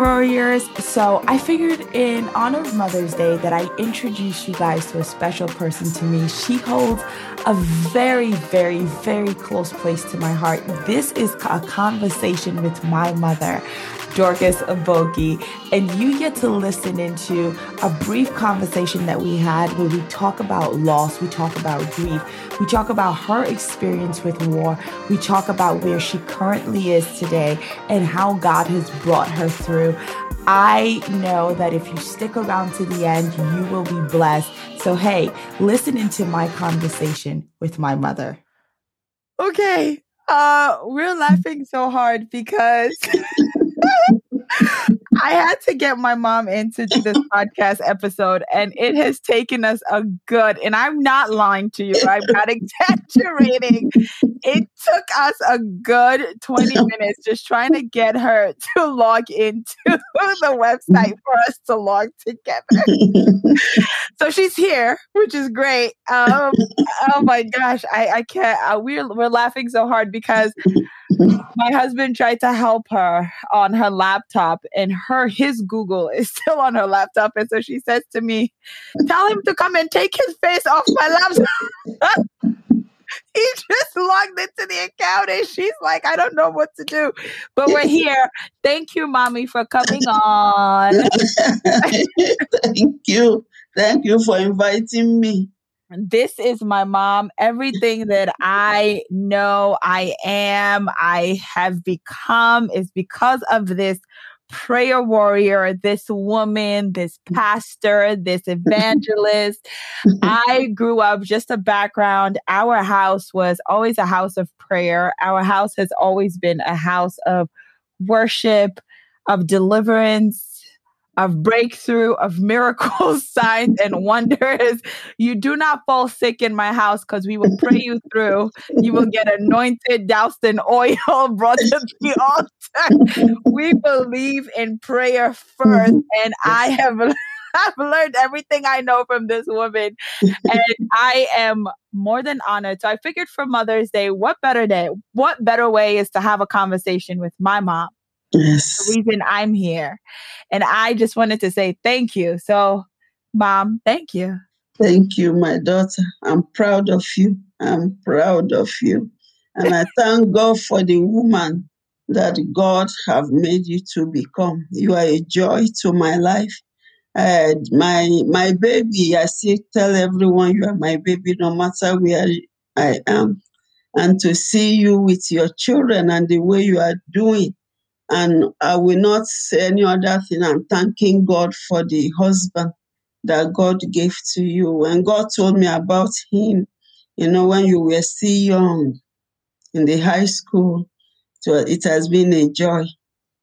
Warriors. So, I figured in honor of Mother's Day that I introduce you guys to a special person to me. She holds a very, very, very close place to my heart. This is a conversation with my mother. Dorcas Aboki, and you get to listen into a brief conversation that we had where we talk about loss, we talk about grief, we talk about her experience with war, we talk about where she currently is today and how God has brought her through. I know that if you stick around to the end, you will be blessed. So, hey, listen into my conversation with my mother. Okay. Uh, we're laughing so hard because I had to get my mom into this podcast episode, and it has taken us a good, and I'm not lying to you, I'm not exaggerating. It took us a good 20 minutes just trying to get her to log into the website for us to log together. so she's here, which is great. Um, oh my gosh, I, I can't. Uh, we're, we're laughing so hard because my husband tried to help her on her laptop and her his google is still on her laptop and so she says to me tell him to come and take his face off my laptop he just logged into the account and she's like i don't know what to do. But we're here. Thank you mommy for coming on. Thank you. Thank you for inviting me. This is my mom. Everything that I know I am, I have become is because of this prayer warrior, this woman, this pastor, this evangelist. I grew up just a background. Our house was always a house of prayer. Our house has always been a house of worship, of deliverance, of breakthrough, of miracles, signs, and wonders. You do not fall sick in my house because we will pray you through. You will get anointed, doused in oil, brought to the altar. We believe in prayer first, mm-hmm. and I have. I've learned everything I know from this woman, and I am more than honored. So I figured for Mother's Day, what better day, what better way is to have a conversation with my mom Yes. the reason I'm here. And I just wanted to say thank you. So, mom, thank you. Thank you, my daughter. I'm proud of you. I'm proud of you. And I thank God for the woman that God have made you to become. You are a joy to my life. Uh, my my baby, I still tell everyone you are my baby, no matter where I am. And to see you with your children and the way you are doing, and I will not say any other thing. I'm thanking God for the husband that God gave to you. And God told me about him, you know, when you were still young in the high school, so it has been a joy.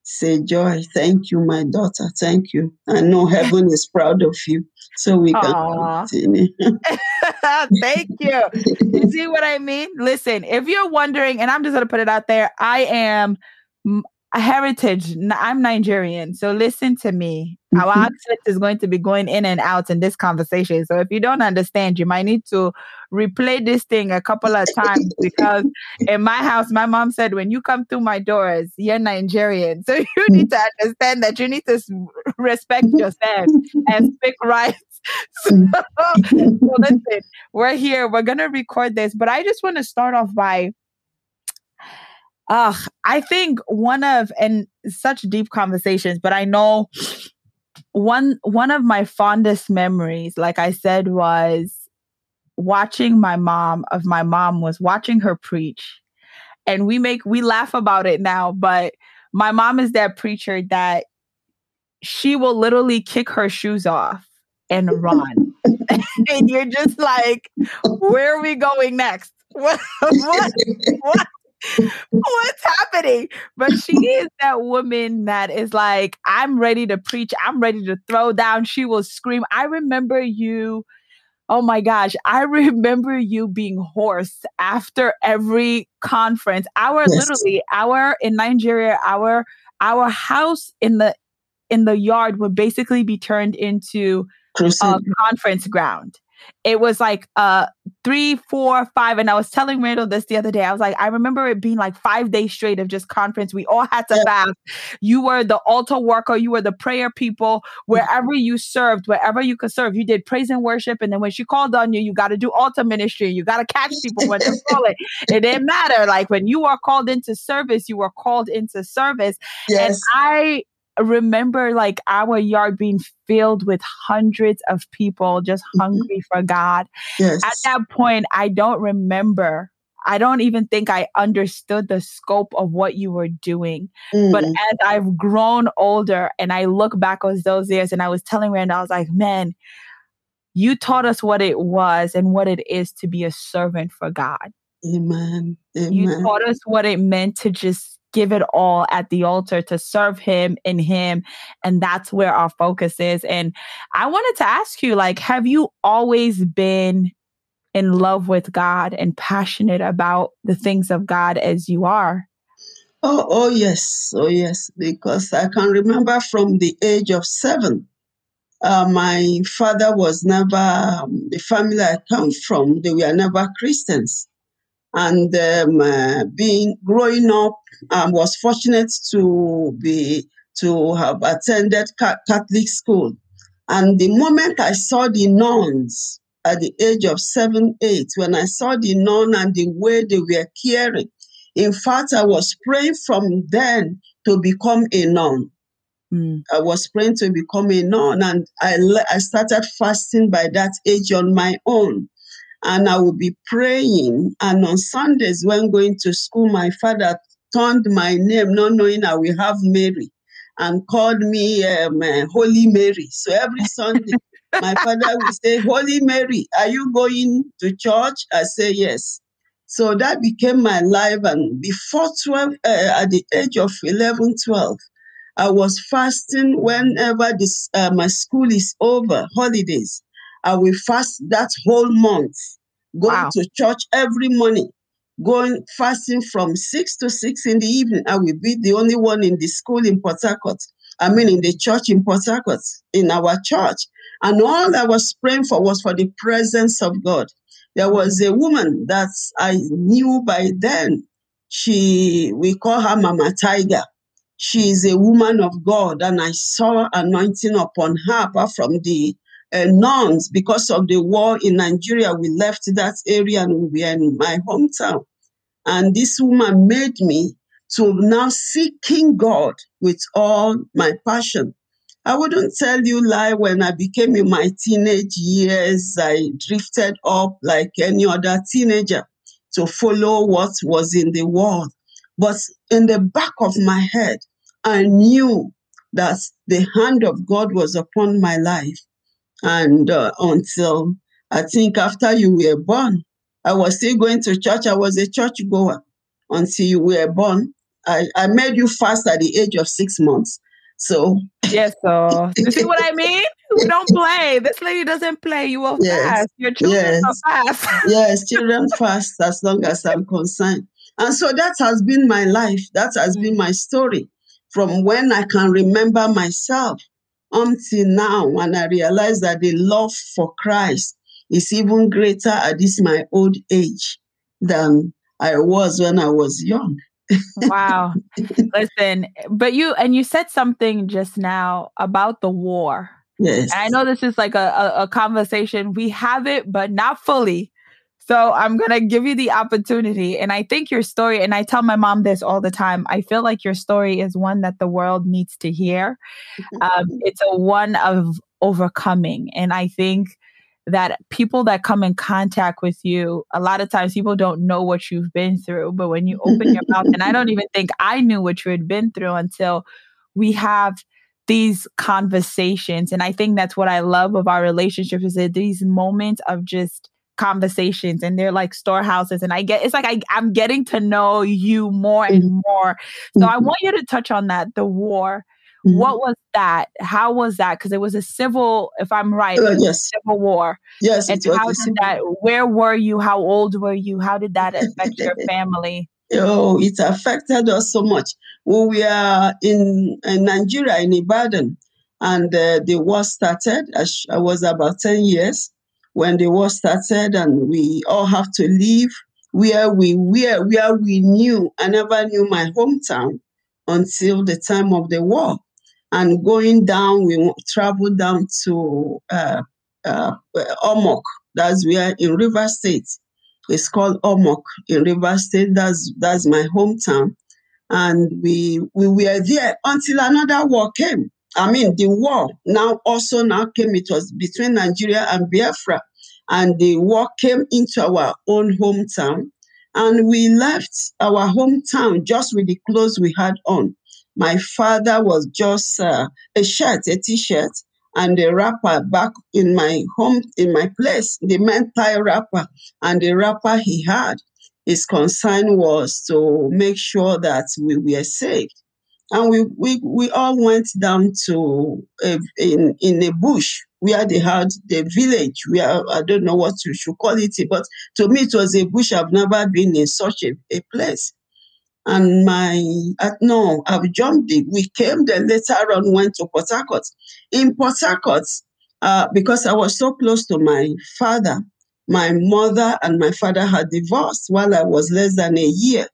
Say joy. Thank you, my daughter. Thank you. I know heaven is proud of you. So we can Aw. continue. Thank you. You see what I mean? Listen, if you're wondering, and I'm just going to put it out there, I am a heritage. I'm Nigerian. So listen to me. Our Mhm. accent is going to be going in and out in this conversation. So if you don't understand, you might need to replay this thing a couple of times because in my house, my mom said, when you come through my doors, you're Nigerian. So you mm-hmm. need to understand that you need to respect mm-hmm. yourself and speak right. So, mm-hmm. so listen, we're here. We're gonna record this, but I just want to start off by uh I think one of and such deep conversations, but I know one one of my fondest memories, like I said, was watching my mom of my mom was watching her preach. And we make we laugh about it now, but my mom is that preacher that she will literally kick her shoes off and run. and you're just like, where are we going next? What, what, what, what's happening? But she is that woman that is like, I'm ready to preach. I'm ready to throw down. She will scream. I remember you. Oh my gosh, I remember you being hoarse after every conference. Our Yes. literally our in Nigeria, our our house in the in the yard would basically be turned into a conference ground. It was like a three, four, five. And I was telling Randall this the other day. I was like, I remember it being like five days straight of just conference. We all had to yeah. fast. You were the altar worker, you were the prayer people. Mm. Wherever you served, wherever you could serve, you did praise and worship. And then when she called on you, you got to do altar ministry. You got to catch people when they call it. It didn't matter. Like when you are called into service, you were called into service. Yes. And I remember like our yard being filled with hundreds of people just mm-hmm. hungry for God. Yes. At that point, I don't remember. I don't even think I understood the scope of what you were doing. Mm. But as I've grown older and I look back on those years and I was telling Rand, I was like, man, you taught us what it was and what it is to be a servant for God. Amen. Amen. You taught us what it meant to just give it all at the altar to serve him in him. And that's where our focus is. And i wanted to ask you like have you always been in love with god and passionate about the things of god as you are? Oh oh yes. Oh yes. Because i can remember from the age of seven uh, my father was never um, the family i come from they were never christians and um, uh, being growing up, I um, was fortunate to be to have attended Catholic school. And the moment I saw the nuns at the age of seven, eight, when I saw the nun and the way they were caring, in fact, I was praying from then to become a nun. Mm. I was praying to become a nun, and I, I started fasting by that age on my own and I would be praying. And on Sundays, when going to school, my father turned my name, not knowing I will have Mary, and called me um, uh, Holy Mary. So every Sunday, my father would say, Holy Mary, are you going to church? I say, yes. So that became my life. And before 12, uh, at the age of 11, 12, I was fasting whenever this, uh, my school is over, holidays. I will fast that whole month, going wow. to church every morning, going fasting from six to six in the evening. I will be the only one in the school in Port Harcourt. I mean, in the church in Port Harcourt, in our church. And all I was praying for was for the presence of God. There was a woman that I knew by then. She, we call her Mama Tiger. She is a woman of God, and I saw anointing upon her, apart from the uh, nuns because of the war in Nigeria. We left that area and we were in my hometown. And this woman made me to now seeking God with all my passion. I wouldn't tell you lie when I became in my teenage years, I drifted up like any other teenager to follow what was in the world. But in the back of my head, I knew that the hand of God was upon my life. And uh, until I think after you were born, I was still going to church. I was a church goer until you were born. I, I made you fast at the age of six months. So yes, so you see what I mean? We don't play. This lady doesn't play. You will yes, fast. Your children yes, are fast. yes, children fast as long as I'm concerned. And so that has been my life. That has been my story from when I can remember myself until now when I realize that the love for Christ is even greater at this my old age than I was when I was young. wow. Listen, but you and you said something just now about the war. Yes. And I know this is like a, a, a conversation. We have it, but not fully. So I'm going to give you the opportunity. And I think your story, and I tell my mom this all the time, I feel like your story is one that the world needs to hear. Um, it's a one of overcoming. And I think that people that come in contact with you, a lot of times people don't know what you've been through. But when you open your mouth, and I don't even think I knew what you had been through until we have these conversations. And I think that's what I love of our relationship is that these moments of just conversations and they're like storehouses and i get it's like I, i'm getting to know you more and mm-hmm. more. So mm-hmm. i want you to touch on that the war. Mm-hmm. what was that? How was that? Because it was a civil if i'm right uh, yes. civil war. Yes and how did that where were you? How old were you? How did that affect your family? Oh it affected us so much. When we are in, in nigeria in ibadan and uh, the war started I, I was about 10 years when the war started and we all have to leave where we where where we knew I never knew my hometown until the time of the war. And going down, we traveled down to uh, uh, Omok. That's where in River State. It's called Omok in River State. That's that's my hometown. And we we were there until another war came. I mean, the war now also now came. It was between Nigeria and Biafra, and the war came into our own hometown, and we left our hometown just with the clothes we had on. My father was just uh, a shirt, a t-shirt, and a wrapper back in my home, in my place, the men tie wrapper, and the wrapper he had. His concern was to make sure that we were saved and we we, we all went down to a, in in a bush where they had the village where I don't know what you should call it, but to me it was a bush. I've never been in such a, a place. And my uh, no, I've jumped it. We came then later on went to Port Harcourt. In Port Harcourt, uh, because I was so close to my father, my mother and my father had divorced while I was less than a year.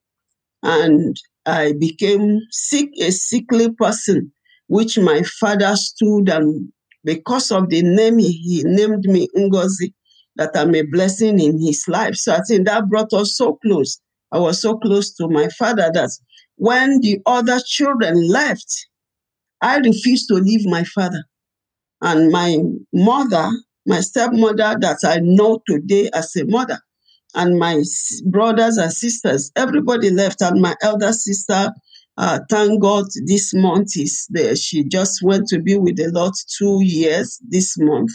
And I became sick, a sickly person, which my father stood and because of the name he, he named me Ngozi, that I'm a blessing in his life. So I think that brought us so close. I was so close to my father that when the other children left, I refused to leave my father. And my mother, my stepmother that I know today as a mother, and my brothers and sisters, everybody left. And my elder sister, uh, thank God, this month is there. She just went to be with the Lord two years this month.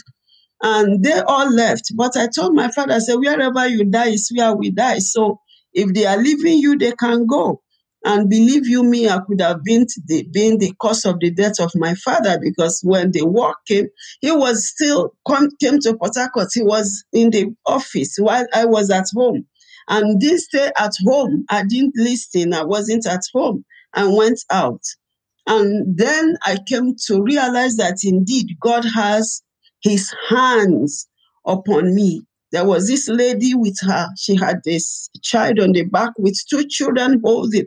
And they all left. But I told my father, I said, wherever you die is where we die. So if they are leaving you, they can go. And believe you me, I could have been the, been the cause of the death of my father because when the war came, he was still come, came to Port Harcourt. He was in the office while I was at home. And this day at home, I didn't listen. I wasn't at home and went out. And then I came to realize that indeed God has his hands upon me. There was this lady with her. She had this child on the back with two children holding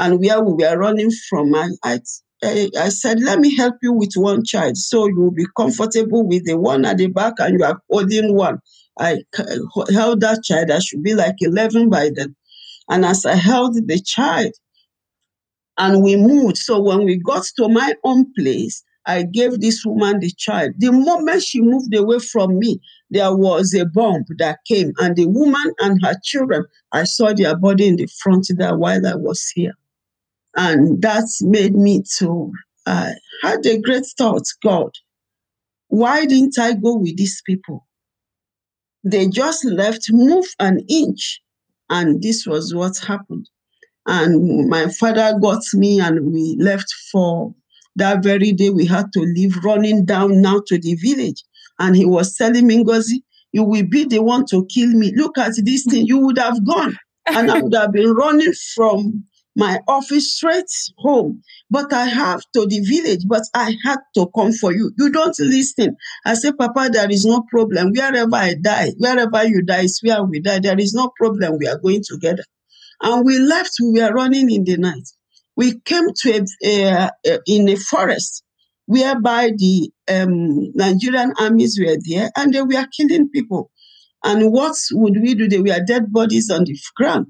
and where we were running from, I, I, I said, let me help you with one child so you will be comfortable with the one at the back and you are holding one. I held that child, I should be like 11 by then. And as I held the child, and we moved. So when we got to my own place, I gave this woman the child. The moment she moved away from me, there was a bomb that came, and the woman and her children, I saw their body in the front there while I was here. And that made me to uh, had a great thought, God, why didn't I go with these people? They just left, move an inch, and this was what happened. And my father got me, and we left for that very day. We had to leave, running down now to the village. And he was telling me, Ngozi, you will be the one to kill me. Look at this thing. You would have gone. And I would have been running from my office straight home. But I have to the village, but I had to come for you. You don't listen. I say, Papa, there is no problem. Wherever I die, wherever you die is where we die. There is no problem. We are going together. And we left, we were running in the night. We came to a, a, a in a forest whereby the um, Nigerian armies were there and they were killing people. And what would we do? They were dead bodies on the ground.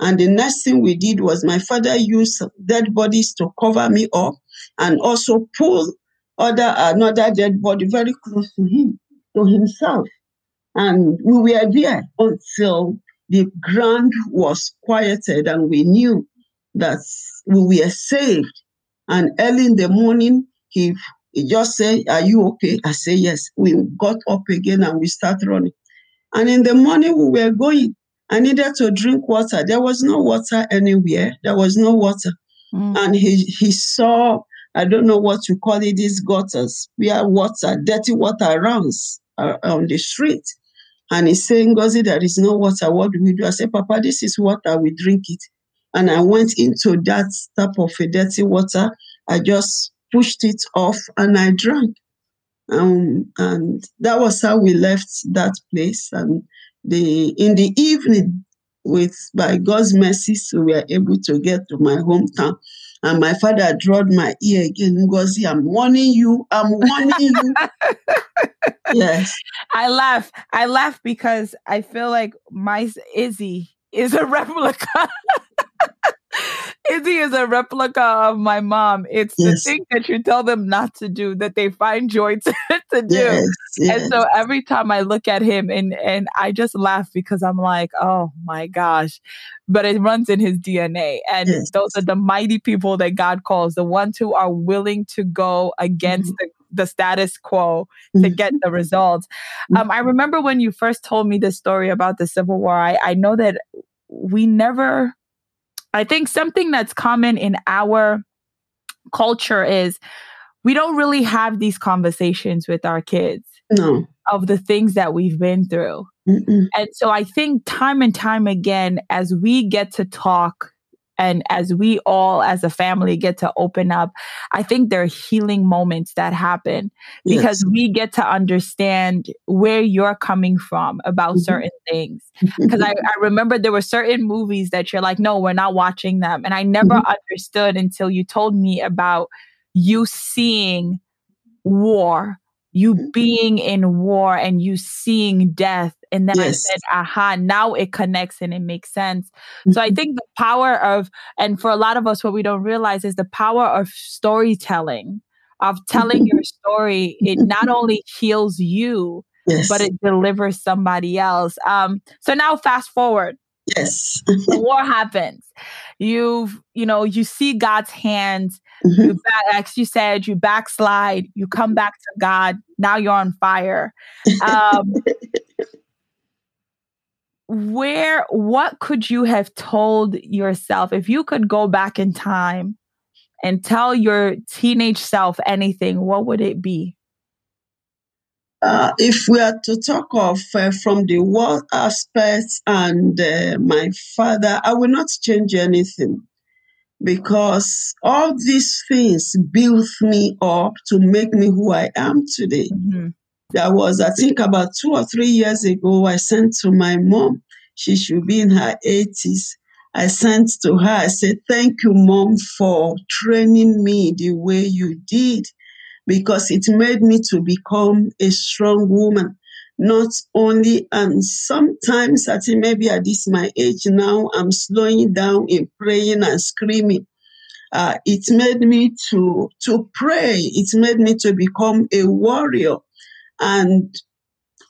And the next thing we did was my father used dead bodies to cover me up and also pull other another dead body very close to him, to himself. And we were there until the ground was quieted and we knew that we were saved. And early in the morning, he, he just said, Are you okay? I say, Yes. We got up again and we started running. And in the morning, we were going. I needed to drink water. There was no water anywhere. There was no water. Mm. And he, he saw, I don't know what you call it, these gutters, where water, dirty water runs uh, on the street. And he's saying, Ngozi, there is no water. What do we do? I said, Papa, this is water. We drink it. And I went into that tap of a dirty water. I just pushed it off and I drank. Um, and that was how we left that place. And the in the evening, with by God's mercy, so we are able to get to my hometown. And my father drawed my ear again. Ngozi, I'm warning you. I'm warning you. yes. I laugh. I laugh because I feel like my Izzy is a replica. Izzy is a replica of my mom. It's yes. the thing that you tell them not to do that they find joy to, to do. Yes, yes. And so every time I look at him and and I just laugh because I'm like, oh my gosh. But it runs in his DNA. And those are the mighty people that God calls, the ones who are willing to go against mm-hmm. the the status quo to mm-hmm. get the results. Um, I remember when you first told me the story about the Civil War, I, I know that we never I think something that's common in our culture is we don't really have these conversations with our kids no. of the things that we've been through. Mm-mm. And so I think time and time again, as we get to talk and as we all as a family get to open up, I think there are healing moments that happen because yes. we get to understand where you're coming from about mm-hmm. certain things. Because I, I, remember there were certain movies that you're like, no, we're not watching them. And I never mm-hmm. understood until you told me about you seeing war you mm-hmm. being in war and you seeing death. And then yes. I said, aha, now it connects and it makes sense. Mm-hmm. So I mm-hmm. think the power of, and for a lot of us, what we don't realize is the power of storytelling, of telling your story. It not only heals you, yes. but it delivers somebody else. Um, so now fast forward. Yes. war happens. You've, you know, you see God's hand Mm-hmm. You back, as you said, you backslide, you come back to God. Now you're on fire. Um, where, what could you have told yourself if you could go back in time and tell your teenage self anything? What would it be? Uh, if we are to talk of uh, from the world aspects and uh, my father, I will not change anything because all these things built me up to make me who I am today. Mm-hmm. That was, I think, about two or three years ago, I sent to my mom. She should be in her 80s. I sent to her, I said, Thank you, mom, for training me the way you did, because it made me to become a strong woman not only and sometimes I think maybe at this my age now I'm slowing down in praying and screaming. Uh, it made me to to pray. It made me to become a warrior, and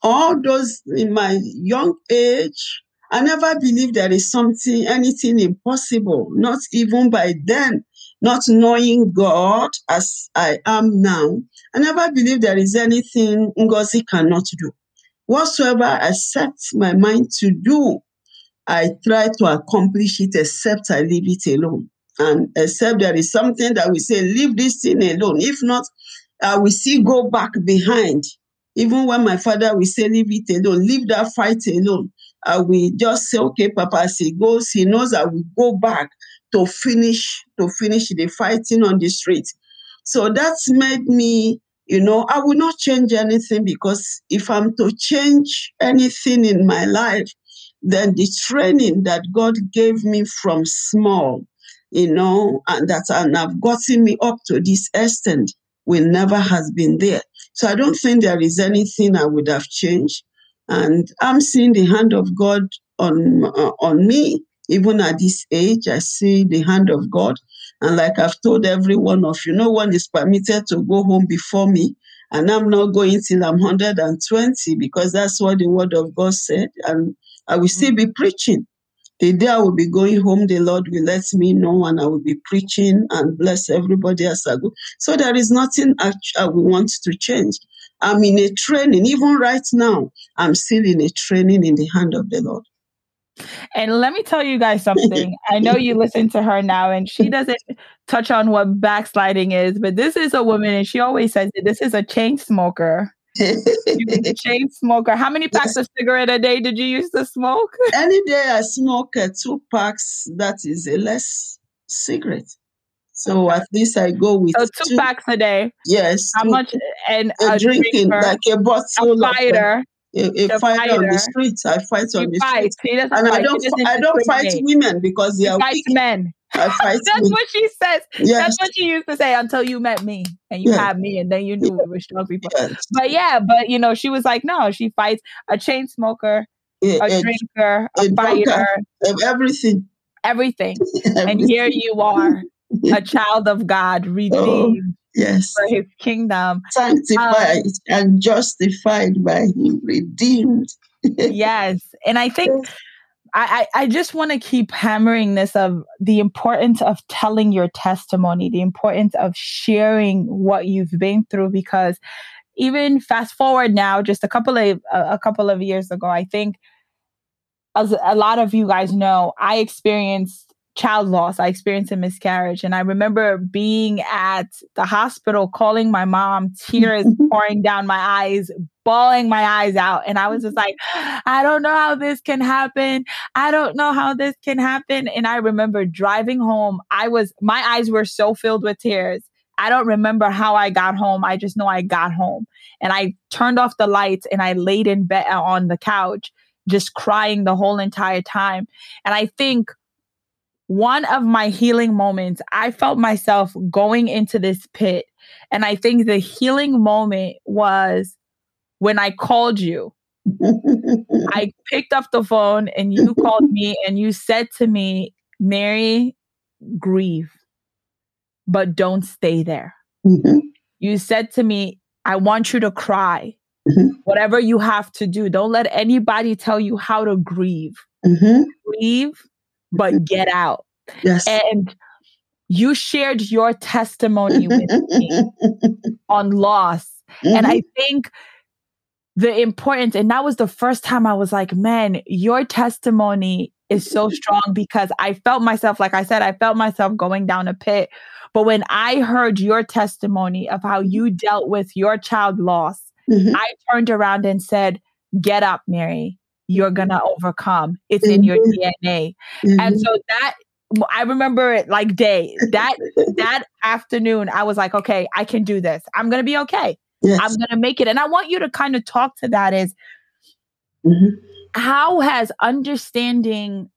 all those in my young age, I never believed there is something anything impossible. Not even by then, not knowing God as I am now, I never believed there is anything Ngozi cannot do. Whatsoever I set my mind to do, I try to accomplish it except I leave it alone. And except there is something that we say, leave this thing alone. If not, I will still go back behind. Even when my father will say, leave it alone, leave that fight alone. I will just say, okay, Papa, as he goes, he knows I will go back to finish to finish the fighting on the street. So that's made me you know, I will not change anything because if I'm to change anything in my life, then the training that God gave me from small, you know, and that and have gotten me up to this extent will never has been there. So I don't think there is anything I would have changed. And I'm seeing the hand of God on uh, on me. Even at this age, I see the hand of God. And like I've told every one of you, no one is permitted to go home before me. And I'm not going till I'm 120 because that's what the word of God said. And I will still be preaching. The day I will be going home, the Lord will let me know and I will be preaching and bless everybody as I go. So there is nothing I, I want to change. I'm in a training. Even right now, I'm still in a training in the hand of the Lord. And let me tell you guys something. I know you listen to her now, and she doesn't touch on what backsliding is, but this is a woman, and she always says that this is a chain smoker. a chain smoker. How many packs of cigarette a day did you used to smoke? Any day I smoke uh, two packs, that is a less cigarette. So at least I go with so two, two, packs a day. Yes. How much? and a, a drinking, drinker, like a a bottle of uh, fighter. A, a fighter on the streets. I fight on the fights. streets, and I don't I don't fight women because they He are fights weak. men. I fight That's men. what she says. Yes, That's what she used to say until you met me and you Yeah. had me, and then you knew we were strong people. yes. But yeah, but you know, she was like, no, she fights a chain smoker, A, a drinker, a a fighter, a- everything. everything. And here you are, a child of God, Oh, redeemed yes, for his kingdom. sanctified um, and justified by Him, redeemed. Yes. And I think I, I I just want to keep hammering this of the importance of telling your testimony, the importance of sharing what you've been through, because even fast forward now, just a couple of a couple of years ago, I think as a lot of you guys know, I experienced child loss. I experienced a miscarriage. And I remember being at the hospital, calling my mom, tears pouring down my eyes, bawling my eyes out. And I was just like, I don't know how this can happen. I don't know how this can happen. And I remember driving home. I was, my eyes were so filled with tears. I don't remember how I got home. I just know I got home and I turned off the lights and I laid in bed uh, on the couch, just crying the whole entire time. And I think one of my healing moments, I felt myself going into this pit. And I think the healing moment was when I called you. I picked up the phone and you called me and you said to me, Mary, grieve, but don't stay there. Mhm, You said to me, I want you to cry. Mhm. Whatever you have to do, don't let anybody tell you how to grieve. mhm. Grieve, but get out. Yes. And you shared your testimony with me on loss. And Mhm. I think the importance, and that was the first time I was like, man, your testimony is so strong because I felt myself, like I said, I felt myself going down a pit. But when I heard your testimony of how you dealt with your child loss, Mhm. I turned around and said, Get up, Mary. You're going to overcome. It's in your. DNA. Mhm. And so that, I remember it like day. That that afternoon, I was like, okay, I can do this. I'm gonna be okay. Yes. I'm gonna make it. And I want you to kind of talk to that is Mhm. how has understanding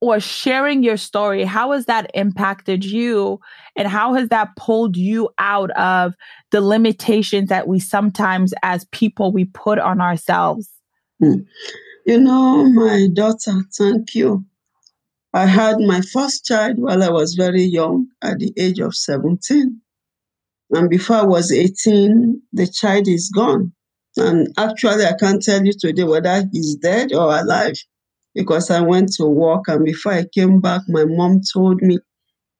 or sharing your story, how has that impacted you? And how has that pulled you out of the limitations that we sometimes as people we put on ourselves? Hmm. You know, my daughter, thank you. I had my first child while I was very young, at the age of 17. And before I was 18, the child is gone. And actually, I can't tell you today whether he's dead or alive because I went to work. And before I came back, my mom told me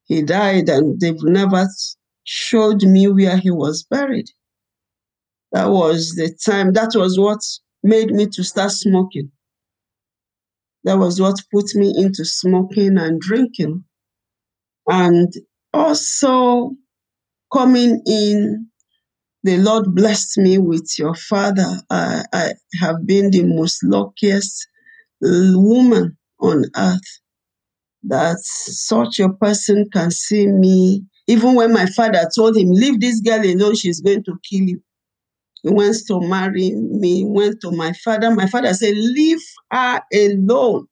he died, and they've never showed me where he was buried. That was the time, that was what made me to start smoking. That was what put me into smoking and drinking. And also coming in, the Lord blessed me with your father. I, I have been the most luckiest woman on earth that such a person can see me. Even when my father told him, Leave this girl alone, she's going to kill you. He wants to marry me, went to my father. My father said, Leave her alone.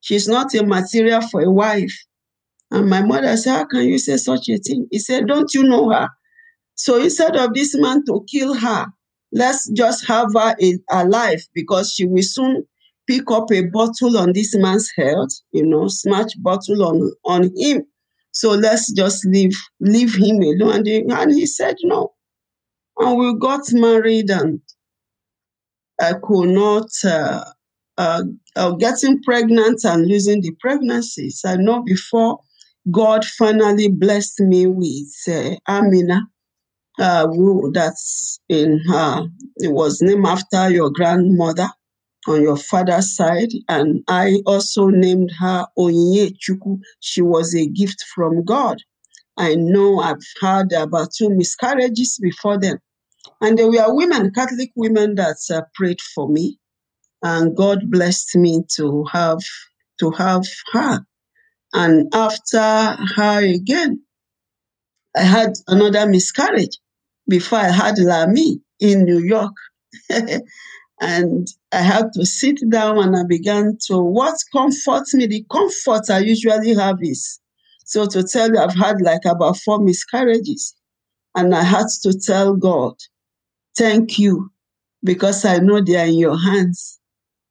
She's not a material for a wife. And my mother said, How can you say such a thing? He said, Don't you know her? So instead of this man to kill her, let's just have her in, alive because she will soon pick up a bottle on this man's head, you know, smash bottle on, on him. So let's just leave leave him alone. And he, and he said no. And we got married and I could not uh, uh, uh, getting pregnant and losing the pregnancies. I know before God finally blessed me with uh, Amina, uh, who that's in her, it was named after your grandmother on your father's side. And I also named her Onyinye Chuku. She was a gift from God. I know I've had about two miscarriages before then. And there were women, Catholic women, that uh, prayed for me and God blessed me to have to have her. And after her again, I had another miscarriage. before I had Lami in New York. and I had to sit down and I began to, what comforts me, the comfort I usually have is, so to tell you, I've had like about four miscarriages. And I had to tell God, thank you, because I know they are in your hands.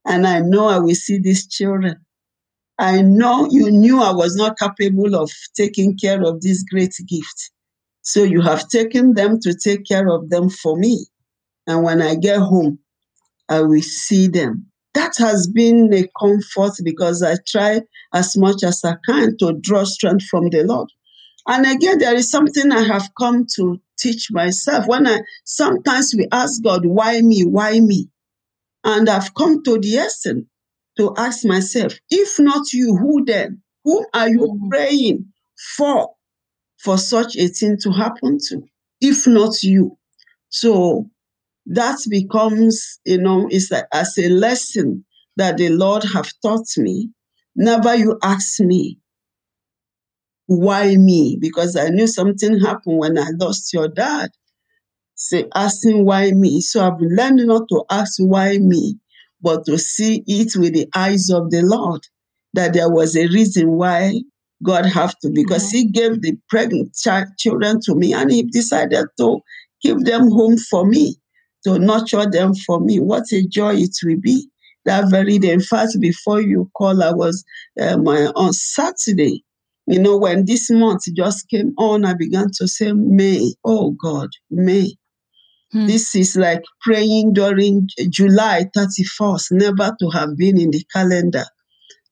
And I know I will see these children. I know you knew I was not capable of taking care of this great gift. So you have taken them to take care of them for me. And when I get home, I will see them. That has been a comfort because I try as much as I can to draw strength from the Lord. And again, there is something I have come to teach myself. When I sometimes we ask God, why me? Why me? And I've come to the essence to ask myself, if not you, who then? Who are you mm-hmm. praying for for such a thing to happen to? If not you. So that becomes, you know, it's like as a lesson that the Lord have taught me. Never you ask me, why me? Because I knew something happened when I lost your dad. Say, asking why me. So I've learned not to ask why me, but to see it with the eyes of the Lord, that there was a reason why God have to, because. He gave the pregnant child, children to me, and He decided to give them home for me, to nurture them for me. What a joy it will be that very day. In fact, before you call, I was um, on Saturday. You know, when this month just came on, I began to say, May, oh God, May. Hmm. This is like praying during July 31st, never to have been in the calendar.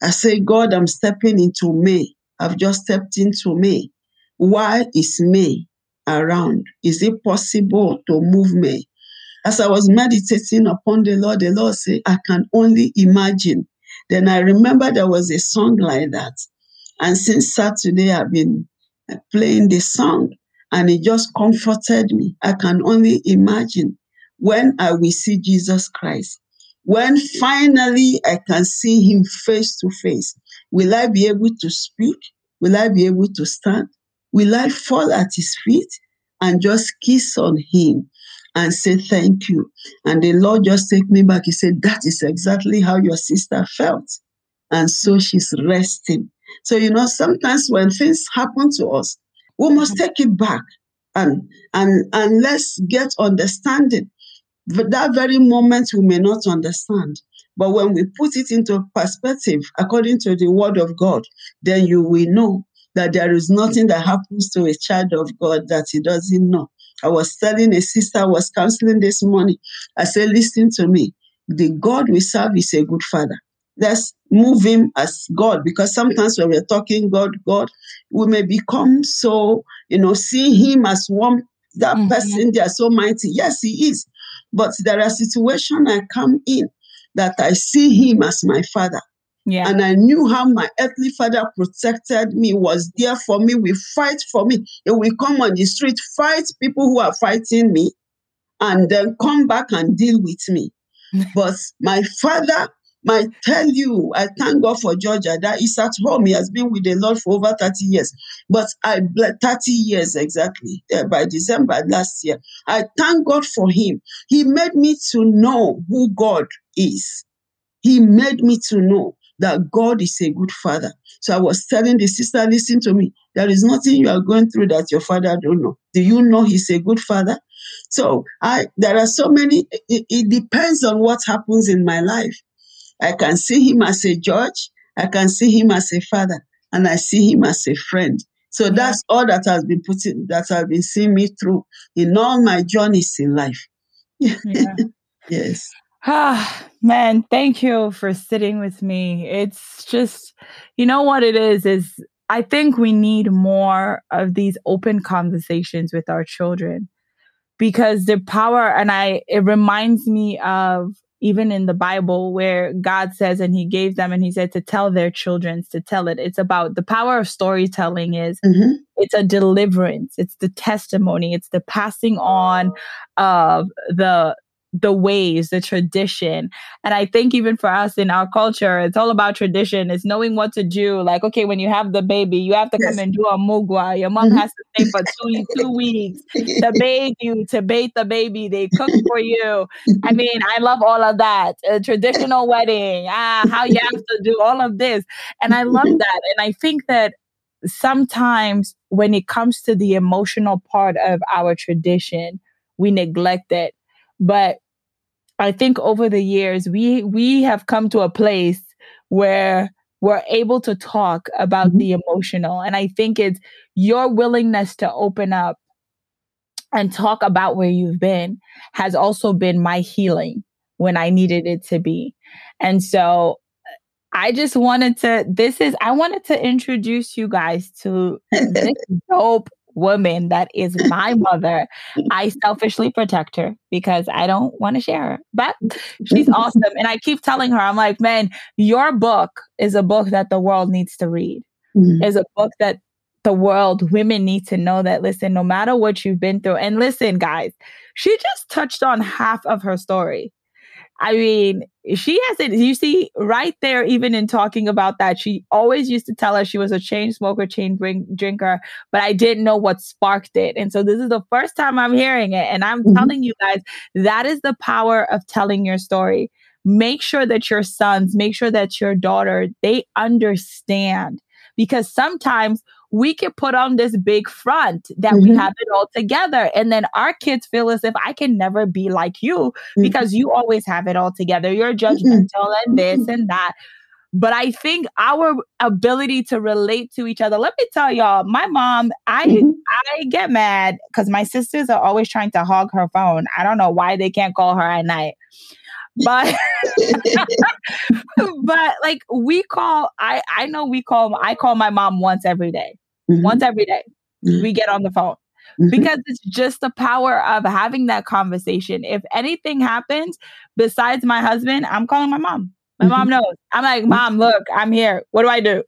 I say, God, I'm stepping into May. I've just stepped into May. Why is May around? Is it possible to move May? As I was meditating upon the Lord, the Lord said, I can only imagine. Then I remember there was a song like that. And since Saturday, I've been playing the song and it just comforted me. I can only imagine when I will see Jesus Christ. When finally I can see him face to face, will I be able to speak? Will I be able to stand? Will I fall at his feet and just kiss on him and say thank you? And the Lord just take me back. He said, That is exactly how your sister felt. And so she's resting. So, you know, sometimes when things happen to us, we must mm-hmm. take it back and and and let's get understanding. But that very moment we may not understand. But when we put it into perspective according to the word of God, then you will know that there is nothing that happens to a child of God that he doesn't know. I was telling a sister I was counseling this morning. I said, listen to me. The God we serve is a good father let's move him as God because sometimes when we're talking God, God, we may become so, you know, see him as one, that mm-hmm. person, they are so mighty. Yes, he is. But there are situations I come in that I see him as my father. Yeah. And I knew how my earthly father protected me, was there for me, will fight for me. He will come on the street, fight people who are fighting me, and then come back and deal with me. but my father might tell you, I thank God for Georgia that he's at home. He has been with the Lord for over 30 years. But I, 30 years exactly, uh, by December last year. I thank God for him. He made me to know who God is. He made me to know that God is a good father. So I was telling the sister, listen to me. There is nothing you are going through that your father don't know. Do you know he's a good father? So I there are so many, it, it depends on what happens in my life. I can see him as a judge, I can see him as a father, and I see him as a friend. So that's all that has been putting that has been seeing me through in all my journeys in life. Yeah. yes. Ah, man, thank you for sitting with me. It's just, you know what it is, is I think we need more of these open conversations with our children because the power, and I, it reminds me of even in the Bible where God says, and He gave them, and He said to tell their children to tell it. It's about the power of storytelling is mm-hmm. it's a deliverance, it's the testimony, it's the passing on of the the ways, the tradition. And I think even for us in our culture, it's all about tradition. It's knowing what to do. Like, okay, when you have the baby, you have to yes. come and do omugwo. Your mom mm-hmm. has to stay for two, two weeks to bathe you, to bathe the baby. They cook for you. I mean, I love all of that. A traditional wedding, ah, how you have to do all of this. And I love that. And I think that sometimes when it comes to the emotional part of our tradition, we neglect it. But I think over the years we we have come to a place where we're able to talk about mm-hmm. the emotional and I think it's your willingness to open up and talk about where you've been has also been my healing when I needed it to be. And so I just wanted to this is I wanted to introduce you guys to this dope woman that is my mother, I selfishly protect her because I don't want to share her. But she's awesome. And I keep telling her, I'm like, man, your book is a book that the world needs to read, mm-hmm. is a book that the world, women need to know that, listen, no matter what you've been through, and listen, guys, she just touched on half of her story. I mean, she hasn't, you see, right there, even in talking about that, she always used to tell us she was a chain smoker, chain drinker, but I didn't know what sparked it. And so this is the first time I'm hearing it. And I'm mm-hmm. telling you guys, that is the power of telling your story. Make sure that your sons, make sure that your daughter, they understand because sometimes we can put on this big front that mm-hmm. we have it all together. And then our kids feel as if I can never be like you mm-hmm. because you always have it all together. You're mm-hmm. judgmental and this mm-hmm. and that. But I think our ability to relate to each other. Let me tell y'all, my mom, I mm-hmm. I get mad because my sisters are always trying to hog her phone. I don't know why they can't call her at night but but like we call i i know we call i call my mom once every day. Mm-hmm. once every day, mm-hmm. we get on the phone mm-hmm. because it's just the power of having that conversation if anything happens besides my husband i'm calling my mom my mom mm-hmm. knows. I'm like, mm-hmm. Mom, look, I'm here. What do I do?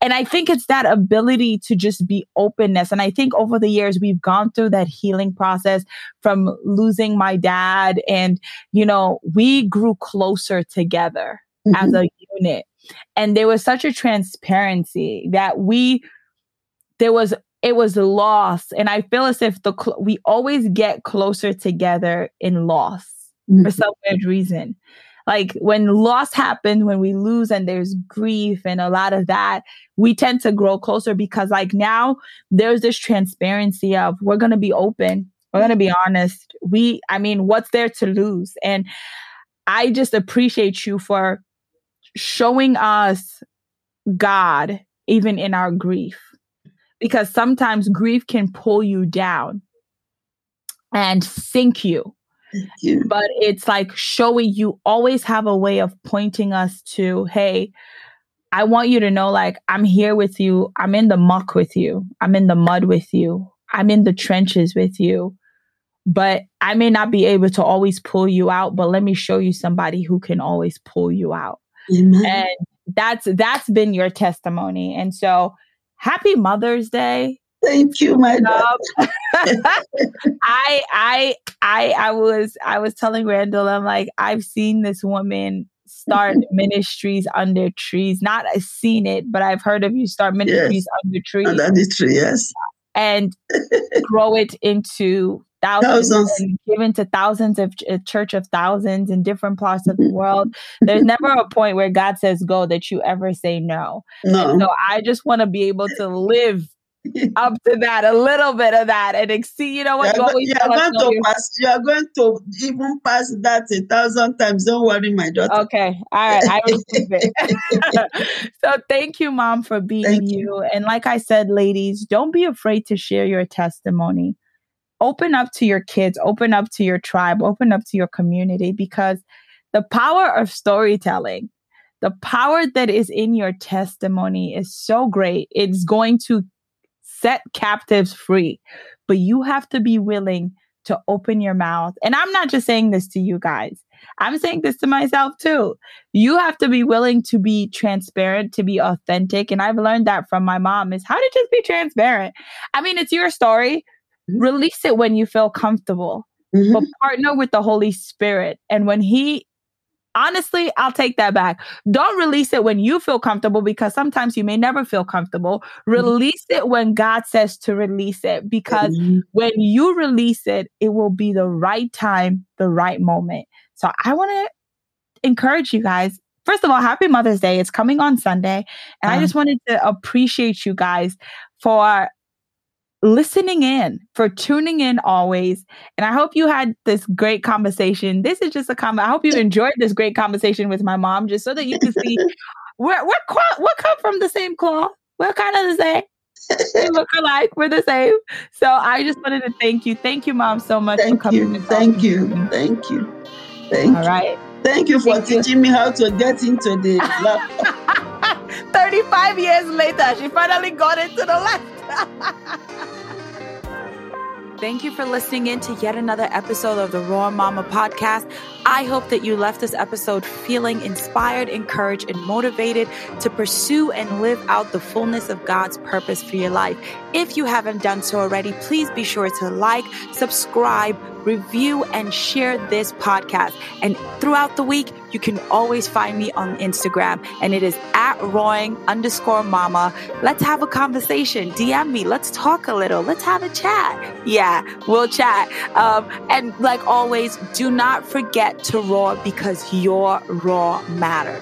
And I think it's that ability to just be openness. And I think over the years, we've gone through that healing process from losing my dad. And, you know, we grew closer together mm-hmm. as a unit. And there was such a transparency that we, there was, it was loss. And I feel as if the, cl- we always get closer together in loss mm-hmm. for some weird reason like when loss happens, when we lose and there's grief and a lot of that, we tend to grow closer because like now there's this transparency of we're going to be open. We're going to be honest. We, I mean, what's there to lose? And I just appreciate you for showing us God even in our grief because sometimes grief can pull you down and sink you but it's like showing you always have a way of pointing us to, hey, I want you to know, like, I'm here with you. I'm in the muck with you. I'm in the mud with you. I'm in the trenches with you. But I may not be able to always pull you out, but let me show you somebody who can always pull you out. Amen. And that's that's been your testimony. And so happy Mother's Day. Thank you, my love. I I I I was I was telling Randall, I'm like, I've seen this woman start ministries under trees. Not I've seen it, but I've heard of you start ministries yes. under trees. Under the tree, yes. And grow it into thousands, thousands. given to thousands of a church of thousands in different parts of the mm-hmm. world. There's never a point where God says go that you ever say no. No. And so I just want to be able to live up to that, a little bit of that, and exceed. You know what? You're, you are going to pass. You are going to even pass that a thousand times. Don't worry, my daughter. Okay, all right, I receive it. so thank you, mom, for being you. you. And like I said, ladies, don't be afraid to share your testimony. Open up to your kids. Open up to your tribe. Open up to your community because the power of storytelling the power that is in your testimony is so great. It's going to set captives free. But you have to be willing to open your mouth. And I'm not just saying this to you guys. I'm saying this to myself too. You have to be willing to be transparent, to be authentic. And I've learned that from my mom is how to just be transparent. I mean, it's your story. Mm-hmm. Release it when you feel comfortable. mm-hmm. but partner with the Holy Spirit. And when He honestly, I'll take that back. Don't release it when you feel comfortable because sometimes you may never feel comfortable. Mm-hmm. Release mm-hmm. it when God says to release it because mm-hmm. when you release it, it will be the right time, the right moment. So I want to encourage you guys. First of all, happy Mother's Day. It's coming on Sunday. And I uh-huh. just wanted to appreciate you guys for listening in, for tuning in always. And I hope you had this great conversation. This is just a comment. I hope you enjoyed this great conversation with my mom, just so that you can see we're we're we're come from the same cloth. We're kind of the same. we look alike. We're the same. So I just wanted to thank you. Thank you, mom, so much thank for coming. You. Thank you. Thank you. Thank All right. Thank you for thank teaching you. me how to get into the laptop. 35 years later, she finally got into the laptop. Thank you for listening in to yet another episode of the Roar Mama podcast. I hope that you left this episode feeling inspired, encouraged, and motivated to pursue and live out the fullness of God's purpose for your life. If you haven't done so already, please be sure to like, subscribe, review, and share this podcast. And throughout the week, you can always find me on Instagram, and it is at roaring underscore mama. Let's have a conversation. DM me. Let's talk a little. Let's have a chat. Yeah, we'll chat. Um, and like always, do not forget to roar because your roar matters.